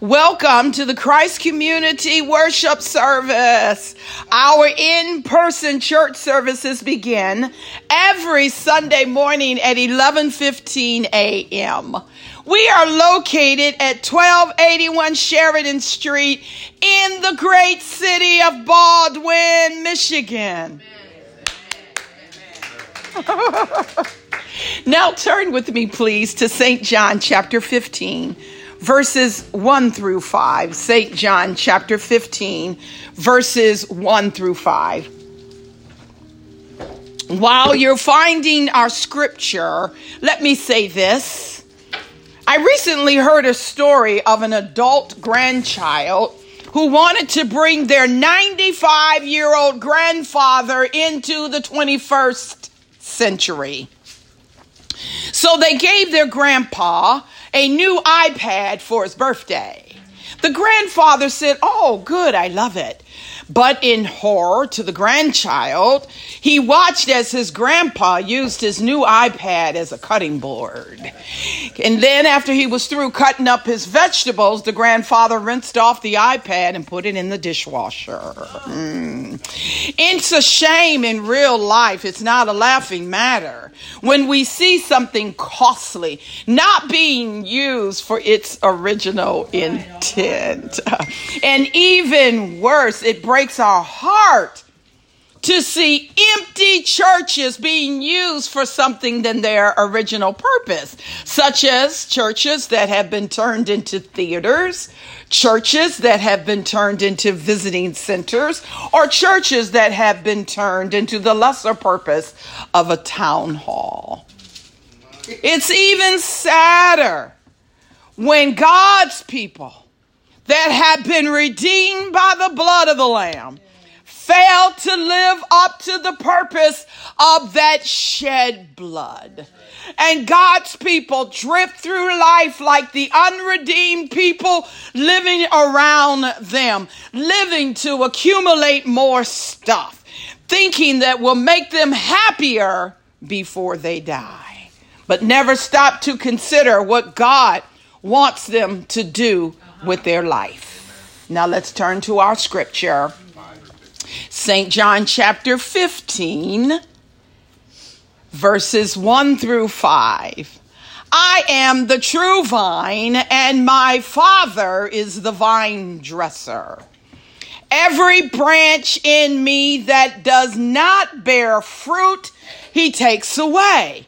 Welcome to the Christ Community Worship Service. Our in-person church services begin every Sunday morning at 11:15 a.m. We are located at 1281 Sheridan Street in the great city of Baldwin, Michigan. now turn with me please to St. John chapter 15 verses 1 through 5. St. John chapter 15, verses 1 through 5. While you're finding our scripture, let me say this. I recently heard a story of an adult grandchild who wanted to bring their 95 year old grandfather into the 21st century. So they gave their grandpa a new iPad for his birthday. The grandfather said, Oh, good, I love it. But in horror to the grandchild, he watched as his grandpa used his new iPad as a cutting board. And then, after he was through cutting up his vegetables, the grandfather rinsed off the iPad and put it in the dishwasher. Mm. It's a shame in real life, it's not a laughing matter. When we see something costly not being used for its original intent. And even worse, it breaks breaks our heart to see empty churches being used for something than their original purpose, such as churches that have been turned into theaters, churches that have been turned into visiting centers, or churches that have been turned into the lesser purpose of a town hall. It's even sadder when God's people that have been redeemed by the blood of the Lamb fail to live up to the purpose of that shed blood. And God's people drift through life like the unredeemed people living around them, living to accumulate more stuff, thinking that will make them happier before they die. But never stop to consider what God wants them to do with their life. Now let's turn to our scripture. St. John chapter 15, verses 1 through 5. I am the true vine, and my Father is the vine dresser. Every branch in me that does not bear fruit, he takes away.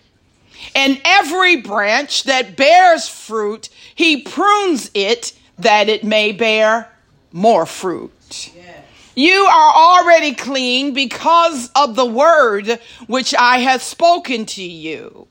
And every branch that bears fruit, he prunes it that it may bear more fruit. You are already clean because of the word which I have spoken to you.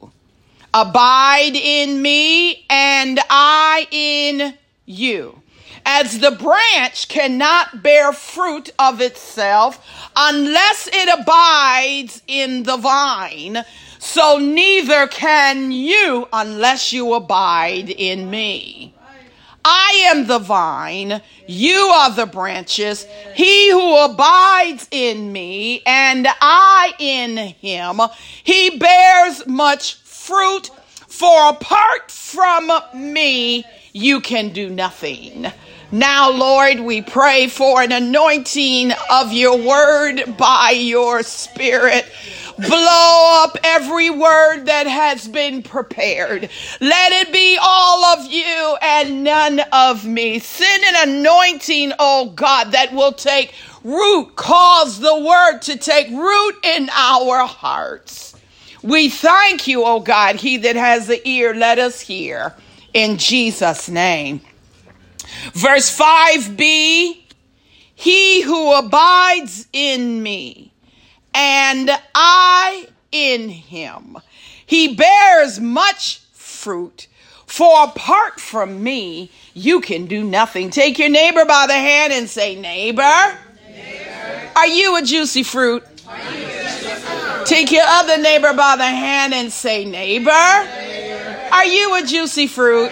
Abide in me and I in you. As the branch cannot bear fruit of itself unless it abides in the vine, so neither can you unless you abide in me. I am the vine, you are the branches. He who abides in me and I in him, he bears much fruit, for apart from me, you can do nothing. Now, Lord, we pray for an anointing of your word by your spirit. Blow up every word that has been prepared. Let it be all of you and none of me. Send an anointing, oh God, that will take root, cause the word to take root in our hearts. We thank you, oh God. He that has the ear, let us hear. In Jesus' name. Verse 5b He who abides in me and I in him. He bears much fruit, for apart from me, you can do nothing. Take your neighbor by the hand and say, Neighbor, neighbor. are you a juicy fruit? Take your other neighbor by the hand and say, Neighbor, neighbor. are you a juicy fruit?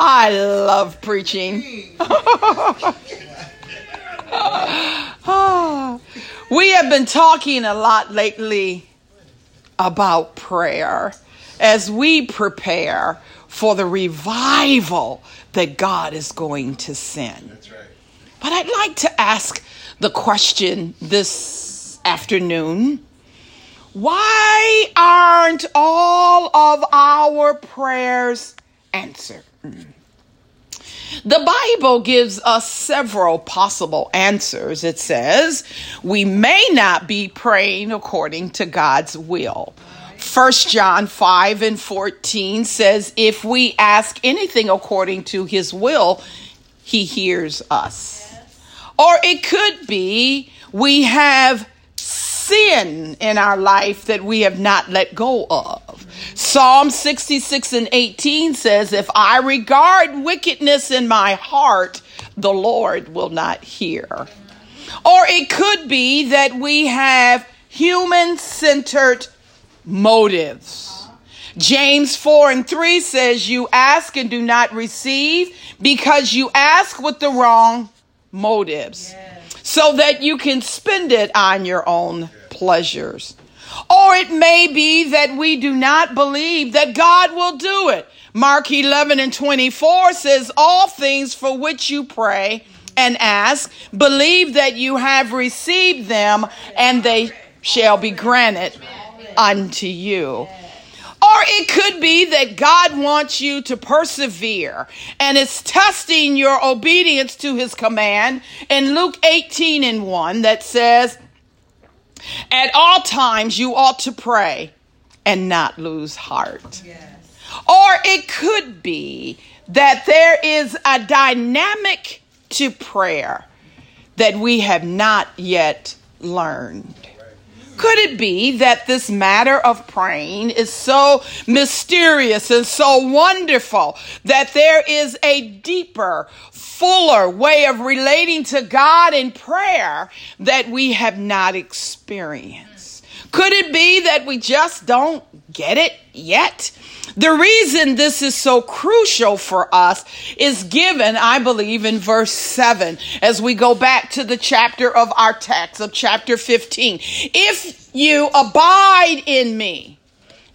I love preaching. we have been talking a lot lately about prayer. as we prepare for the revival that God is going to send. Right. But I'd like to ask the question this afternoon why aren't all of our prayers answered? The Bible gives us several possible answers. It says we may not be praying according to God's will. 1 John 5 and 14 says, If we ask anything according to his will, he hears us. Or it could be we have sin in our life that we have not let go of. Psalm 66 and 18 says, If I regard wickedness in my heart, the Lord will not hear. Or it could be that we have human centered motives. James 4 and 3 says, You ask and do not receive because you ask with the wrong motives, so that you can spend it on your own pleasures. Or it may be that we do not believe that God will do it. Mark 11 and 24 says, All things for which you pray and ask, believe that you have received them, and they shall be granted unto you. Or it could be that God wants you to persevere and is testing your obedience to his command in Luke 18 and 1 that says, At all times you ought to pray and not lose heart. Or it could be that there is a dynamic to prayer that we have not yet learned. Could it be that this matter of praying is so mysterious and so wonderful that there is a deeper, fuller way of relating to God in prayer that we have not experienced? Could it be that we just don't get it yet? The reason this is so crucial for us is given, I believe, in verse 7 as we go back to the chapter of our text of chapter 15. If you abide in me,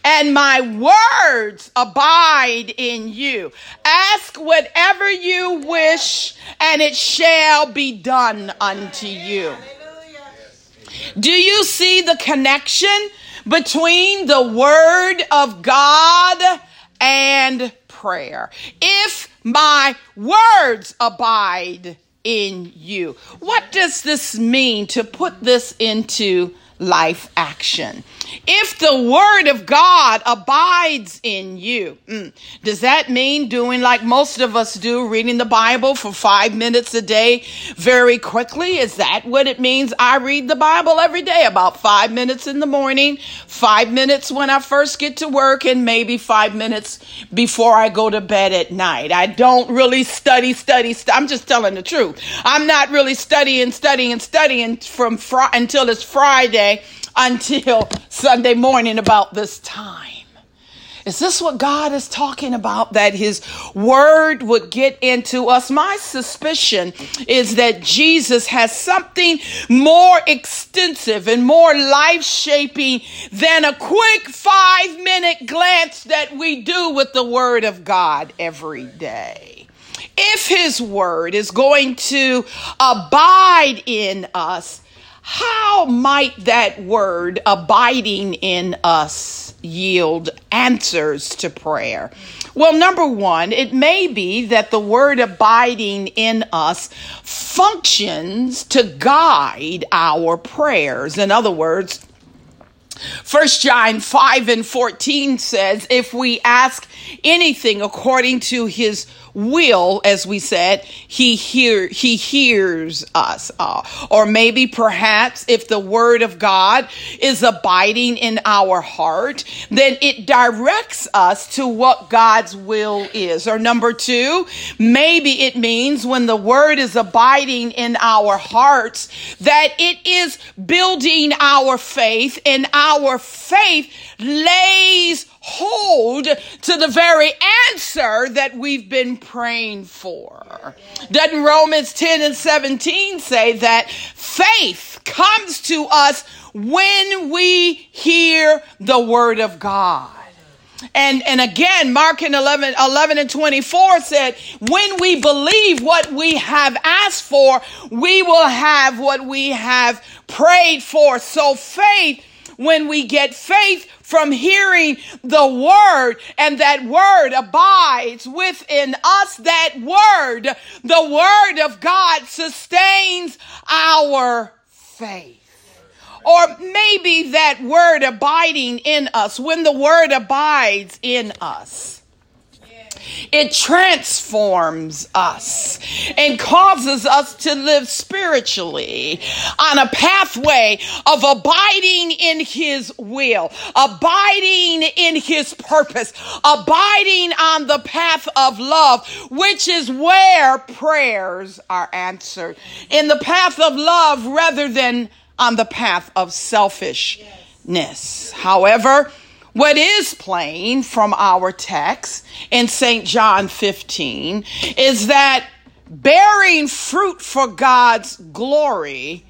and my words abide in you. Ask whatever you wish, and it shall be done unto you. Do you see the connection between the word of God and prayer? If my words abide in you. What does this mean to put this into life action? If the word of God abides in you, mm, does that mean doing like most of us do, reading the Bible for five minutes a day very quickly? Is that what it means? I read the Bible every day, about five minutes in the morning, five minutes when I first get to work, and maybe five minutes before I go to bed at night. I don't really study, study, st- I'm just telling the truth. I'm not really studying, studying, studying from fr- until it's Friday until Sunday morning about this time. Is this what God is talking about? That His Word would get into us? My suspicion is that Jesus has something more extensive and more life shaping than a quick five minute glance that we do with the Word of God every day if his word is going to abide in us, how might that word abiding in us yield answers to prayer? Well, number one, it may be that the word abiding in us functions to guide our prayers. In other words, First John 5 and 14 says, if we ask anything according to his will, as we said, he hear he hears us. Uh, or maybe perhaps if the word of God is abiding in our heart, then it directs us to what God's will is. Or number two, maybe it means when the word is abiding in our hearts that it is building our faith and our faith lays hold to the very answer that we've been praying for. Doesn't Romans 10 and 17 say that faith comes to us when we hear the word of God? and, and again, Mark in 11, 11 and 24 said, when we believe what we have asked for, we will have what we have prayed for. So faith, when we get faith from hearing the word and that word abides within us, that word, the word of God sustains our faith. Or maybe that word abiding in us, when the word abides in us. It transforms us and causes us to live spiritually on a pathway of abiding in His will, abiding in His purpose, abiding on the path of love, which is where prayers are answered. In the path of love rather than on the path of selfishness. However, what is plain from our text in St. John 15 is that bearing fruit for God's glory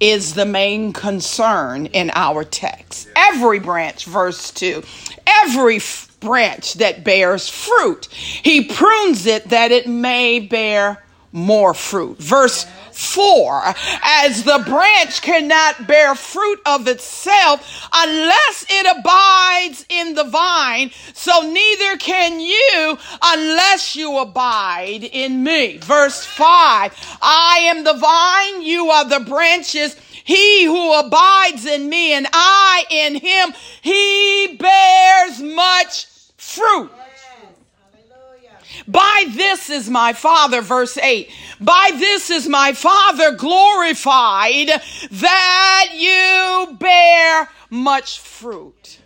is the main concern in our text. Every branch, verse 2, every branch that bears fruit, he prunes it that it may bear more fruit. Verse 4 As the branch cannot bear fruit of itself unless it abides in the vine, so neither can you unless you abide in me. Verse 5 I am the vine, you are the branches. He who abides in me and I in him, he bears much fruit. By this is my Father, verse 8. By this is my Father glorified that you bear much fruit.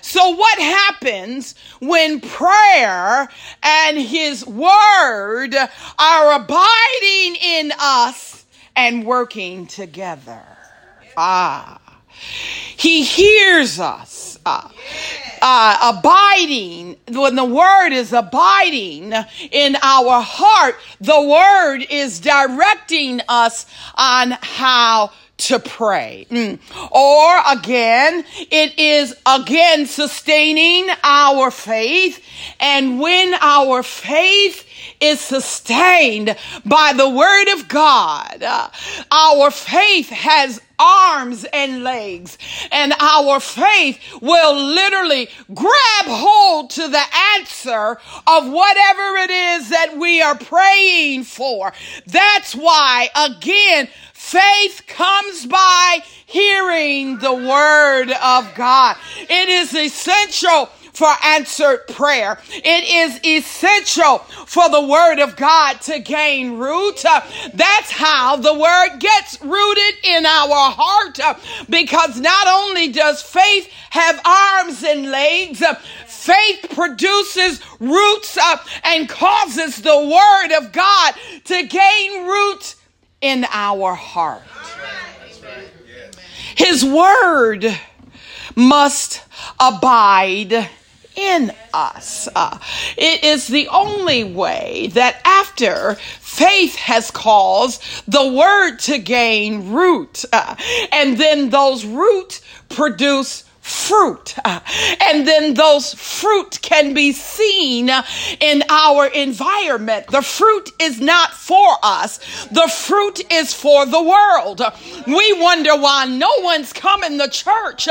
So, what happens when prayer and His Word are abiding in us and working together? Ah, He hears us. Ah uh, abiding, when the word is abiding in our heart, the word is directing us on how to pray. Mm. Or again, it is again sustaining our faith. And when our faith is sustained by the word of God, uh, our faith has arms and legs. And our faith will literally grab hold to the answer of whatever it is that we are praying for. That's why, again, faith comes by hearing the word of God. It is essential for answered prayer. It is essential for the word of God to gain root. That's how the word gets rooted in our heart because not only does faith have arms and legs, faith produces roots up and causes the word of God to gain root in our heart. His word must abide in us. Uh, it is the only way that after faith has caused the word to gain root, uh, and then those roots produce fruit. And then those fruit can be seen in our environment. The fruit is not for us. The fruit is for the world. We wonder why no one's coming to church.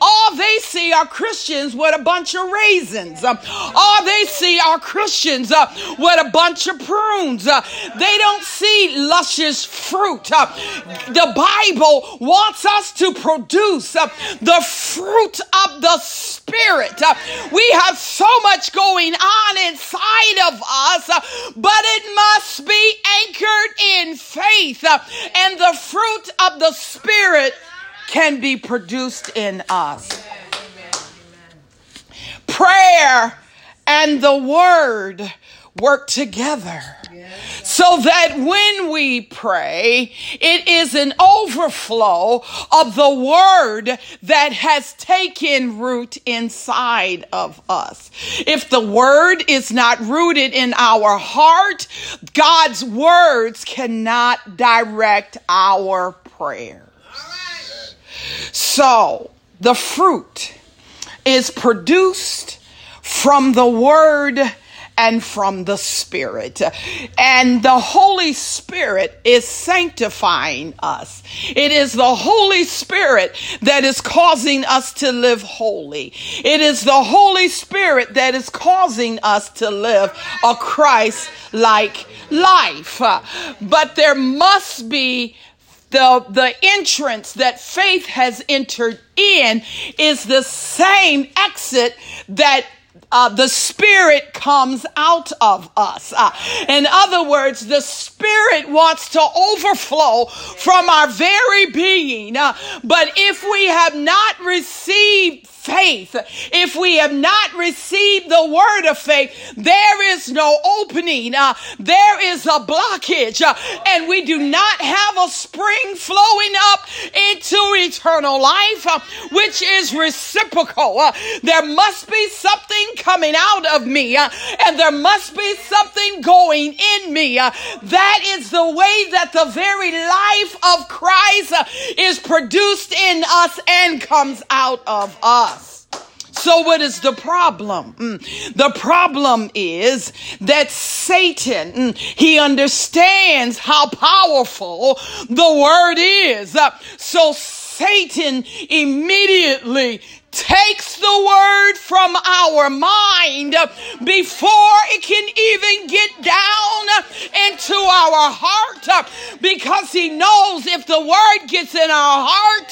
All they see are Christians with a bunch of raisins. All they see are Christians uh, with a bunch of prunes. Uh, they don't see luscious fruit. Uh, the Bible wants us to produce the fruit fruit of the Spirit. Uh, we have so much going on inside of us, uh, but it must be anchored in faith. Uh, and the fruit of the Spirit can be produced in us. Prayer and the Word work together so that when we pray, it is an overflow of the word that has taken root inside of us. If the word is not rooted in our heart, God's words cannot direct our prayers. So the fruit is produced from the word and from the Spirit. And the Holy Spirit is sanctifying us. It is the Holy Spirit that is causing us to live holy. It is the Holy Spirit that is causing us to live a Christ like life. But there must be the, the entrance that faith has entered in is the same exit that uh, the Spirit comes out of us. Uh, in other words, the Spirit wants to overflow from our very being. Uh, but if we have not received faith, if we have not received the word of faith, there is no opening. Uh, there is a blockage, uh, and we do not have a spring flowing up into eternal life, uh, which is reciprocal. Uh, there must be something coming out of me, uh, and there must be something going in me. Uh, that is the way that the very life of Christ is produced in us and comes out of us. So, what is the problem? Mm. The problem is that Satan, mm, he understands how powerful the word is. Uh, so, Satan immediately takes the word from our mind before it can even get down into our heart because he knows if the word gets in our heart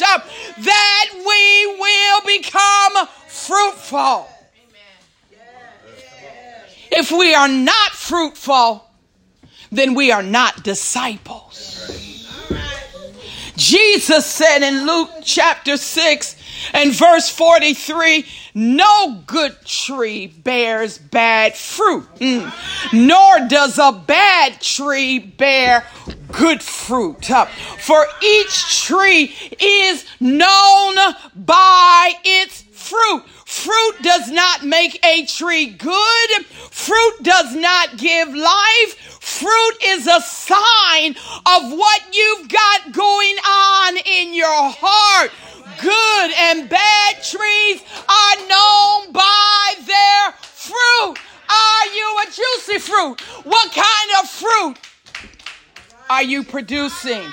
that we will become fruitful. If we are not fruitful, then we are not disciples. Jesus said in Luke chapter 6 and verse 43 no good tree bears bad fruit, mm. nor does a bad tree bear good fruit. For each tree is known by its fruit. Fruit does not make a tree good. Fruit does not give life. Fruit is a sign of what you've got going on in your heart. Good and bad trees are known by their fruit. Are you a juicy fruit? What kind of fruit are you producing?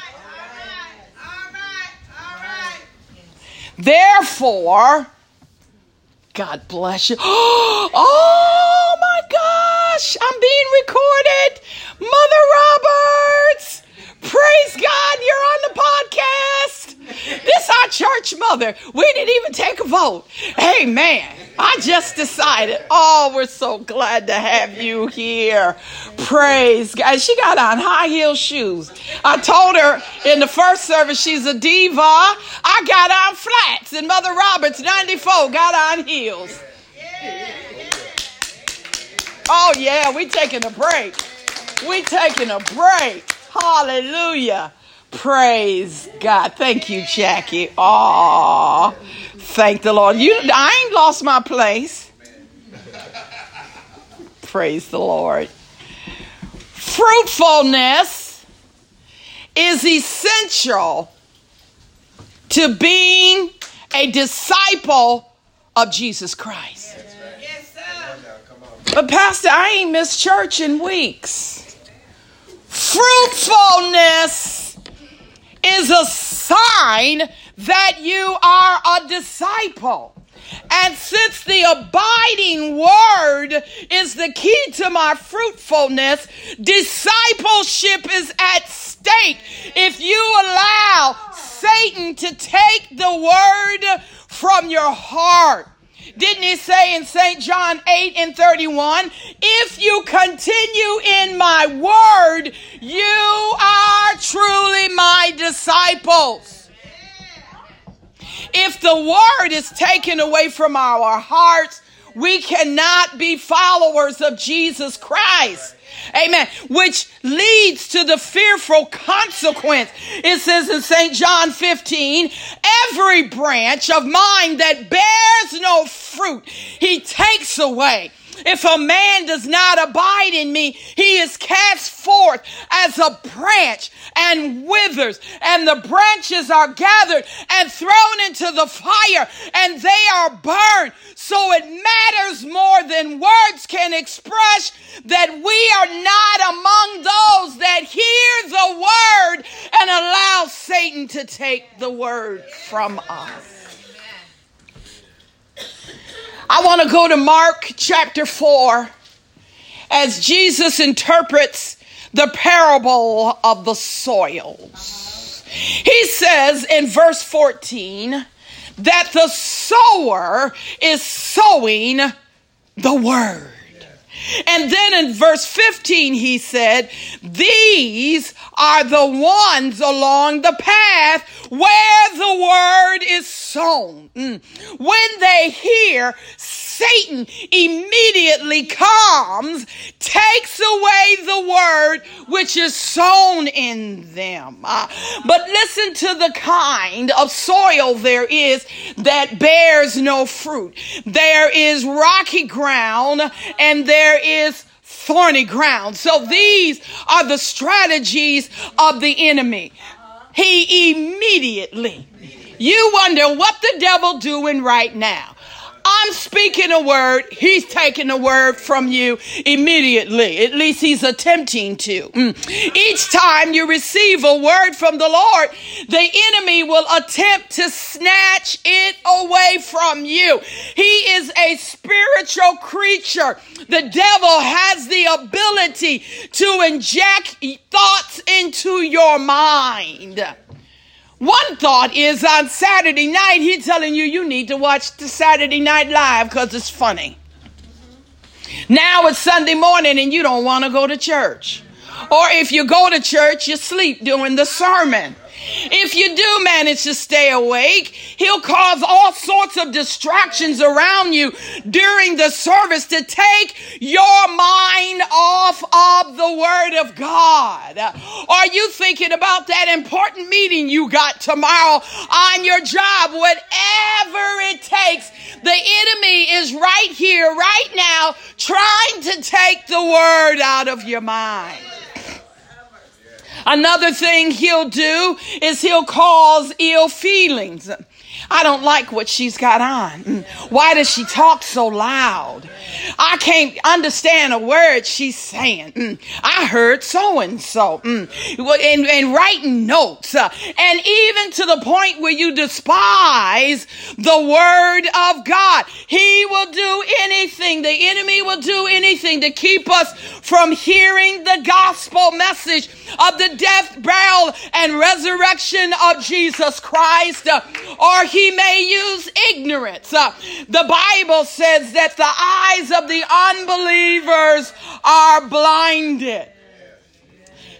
Therefore, God bless you. Oh my gosh, I'm being recorded. Mother Roberts, praise God, you're on the podcast. This our church mother. We didn't even take a vote. Hey man, I just decided. Oh, we're so glad to have you here. Praise God. She got on high heel shoes. I told her in the first service she's a diva. I got on flats, and Mother Roberts, 94, got on heels. Oh, yeah, we taking a break. We taking a break. Hallelujah. Praise God. Thank you, Jackie. Oh, thank the Lord. You, I ain't lost my place. Praise the Lord. Fruitfulness is essential to being a disciple of Jesus Christ. But, Pastor, I ain't missed church in weeks. Fruitfulness is a sign that you are a disciple. And since the abiding word is the key to my fruitfulness, discipleship is at stake. If you allow Satan to take the word from your heart, didn't he say in St. John 8 and 31, if you continue in my word, you are truly my disciples. If the word is taken away from our hearts, we cannot be followers of Jesus Christ. Amen. Which leads to the fearful consequence. It says in St. John 15, every branch of mine that bears no fruit, he takes away. If a man does not abide in me, he is cast forth as a branch and withers, and the branches are gathered and thrown into the fire, and they are burned. So it matters more than words can express that we are not among those that hear the word and allow Satan to take the word from us. I want to go to Mark chapter 4 as Jesus interprets the parable of the soils. He says in verse 14 that the sower is sowing the word. And then in verse 15, he said, These are the ones along the path where the word is sown. Mm. When they hear, Satan immediately comes, takes away the word which is sown in them. Uh, but listen to the kind of soil there is that bears no fruit. There is rocky ground and there is thorny ground. So these are the strategies of the enemy. He immediately, you wonder what the devil doing right now. I'm speaking a word, he's taking a word from you immediately. At least he's attempting to. Mm. Each time you receive a word from the Lord, the enemy will attempt to snatch it away from you. He is a spiritual creature. The devil has the ability to inject thoughts into your mind. One thought is on Saturday night, he's telling you you need to watch the Saturday Night Live because it's funny. Now it's Sunday morning and you don't want to go to church. Or if you go to church, you sleep during the sermon. If you do manage to stay awake, he'll cause all sorts of distractions around you during the service to take your mind off of the Word of God. Are you thinking about that important meeting you got tomorrow on your job? Whatever it takes, the enemy is right here, right now, trying to take the Word out of your mind. Another thing he'll do is he'll cause ill feelings. I don't like what she's got on. Why does she talk so loud? I can't understand a word she's saying. I heard so and so. And, writing notes. Uh, and even to the point where you despise the word of God. He will do anything. The enemy will do anything to keep us from hearing the gospel message of the death, burial, and resurrection of Jesus Christ. Or he may use ignorance. Uh, the Bible says that the eyes of the unbelievers are blinded.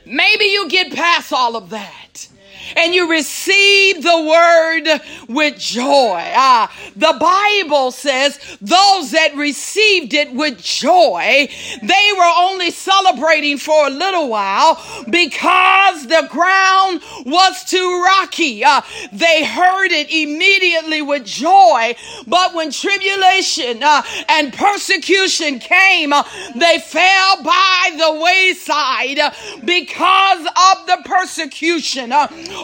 Maybe you get past all of that and you receive the word with joy. Ah, the Bible says those that received it with joy, they were only celebrating for a little while because the ground was too rocky. Uh, they heard it immediately with joy, but when tribulation uh, and persecution came, uh, they fell by the wayside uh, because of the persecution.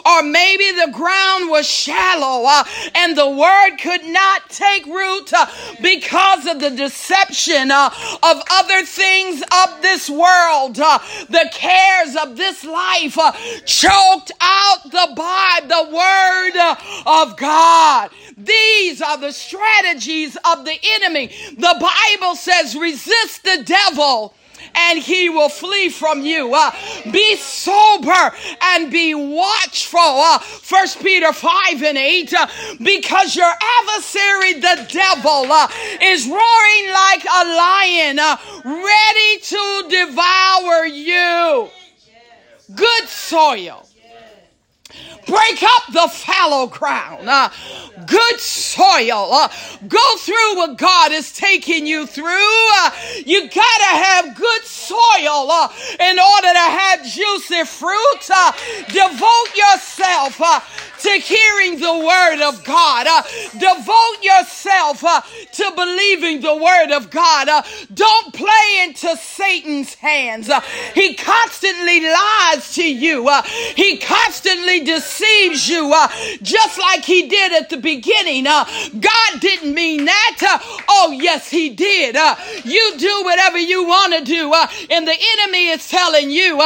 Or maybe the ground was shallow uh, and the word could not take root uh, because of the deception uh, of other things of this world. Uh, the cares of this life uh, choked out the Bible, the word uh, of God. These are the strategies of the enemy. The Bible says resist the devil and he will flee from you. Uh, be sober and be watchful. Uh, 1 Peter 5 and 8, uh, because your adversary, the devil, uh, is roaring like a lion, uh, ready to devour you. Good soil break up the fallow ground. Uh, good soil. Uh, go through what God is taking you through. Uh, you gotta have good soil uh, in order to have juicy fruit. Uh, devote yourself uh, to hearing the word of God. Uh, devote yourself to believing the word of God. Don't play into Satan's hands. He constantly lies to you. He constantly deceives you, uh, just like he did at the beginning. Uh, God didn't mean that. Uh, oh, yes, he did. Uh, you do whatever you want to do, and the enemy is telling you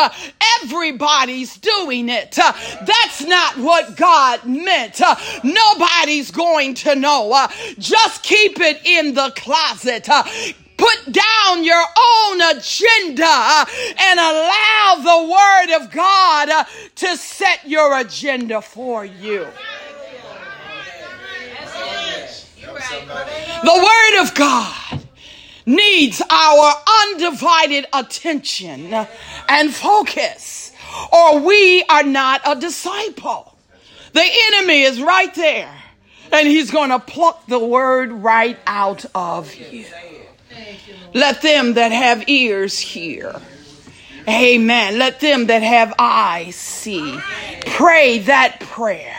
everybody's doing it. that's not what God meant. Uh, nobody's going to know. Uh, just keep it in the closet. Put down your own agenda and allow the Word of God to set your agenda for you. The Word of God needs our undivided attention and focus, or we are not a disciple. The enemy is right there, and he's going to pluck the word right out of you. Let them that have ears hear. Amen. Let them that have eyes see. Pray that prayer.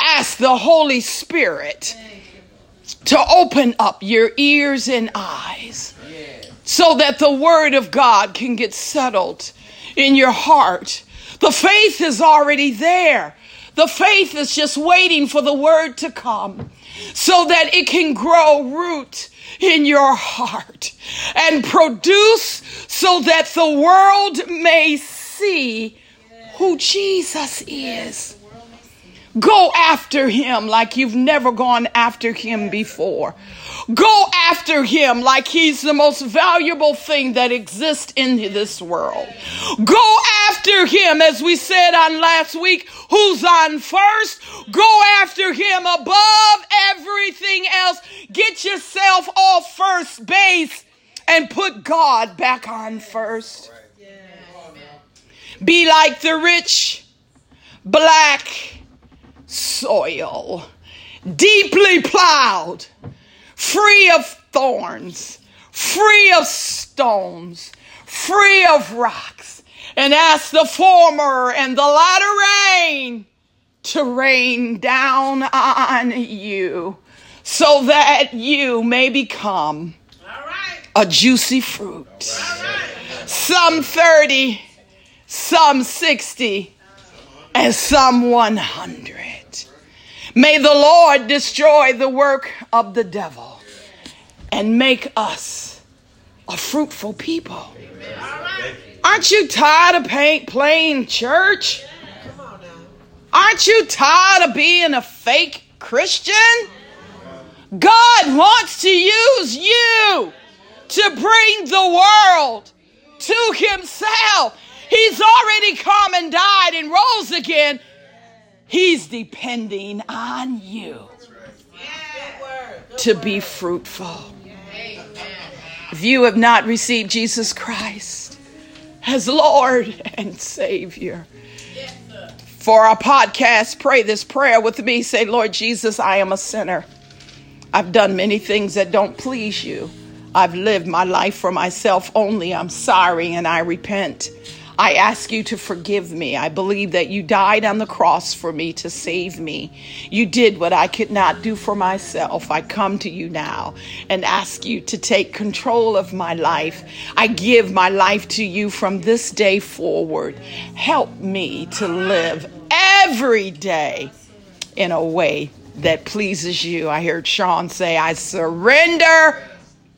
Ask the Holy Spirit to open up your ears and eyes so that the Word of God can get settled in your heart. The faith is already there. The faith is just waiting for the word to come so that it can grow root in your heart and produce so that the world may see who Jesus is. Go after him like you've never gone after him before. Go after him like he's the most valuable thing that exists in this world. Go after him, as we said on last week, who's on first. Go after him above everything else. Get yourself off first base and put God back on first. Be like the rich black soil, deeply plowed, free of thorns, free of stones, free of rocks, and ask the former and the latter rain to rain down on you so that you may become a juicy fruit. Some 30, some 60, and some 100. May the Lord destroy the work of the devil and make us a fruitful people. Aren't you tired of playing church? Aren't you tired of being a fake Christian? God wants to use you to bring the world to Himself. He's already come and died and rose again He's depending on you to be fruitful. If you have not received Jesus Christ as Lord and Savior, for our podcast, pray this prayer with me. Say, Lord Jesus, I am a sinner. I've done many things that don't please you. I've lived my life for myself only. I'm sorry and I repent. I ask you to forgive me. I believe that you died on the cross for me to save me. You did what I could not do for myself. I come to you now and ask you to take control of my life. I give my life to you from this day forward. Help me to live every day in a way that pleases you. I heard Sean say, I surrender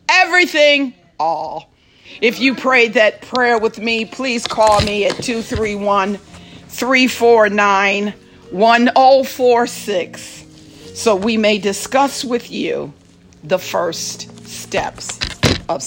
everything all. If you prayed that prayer with me, please call me at 231 349 1046 so we may discuss with you the first steps of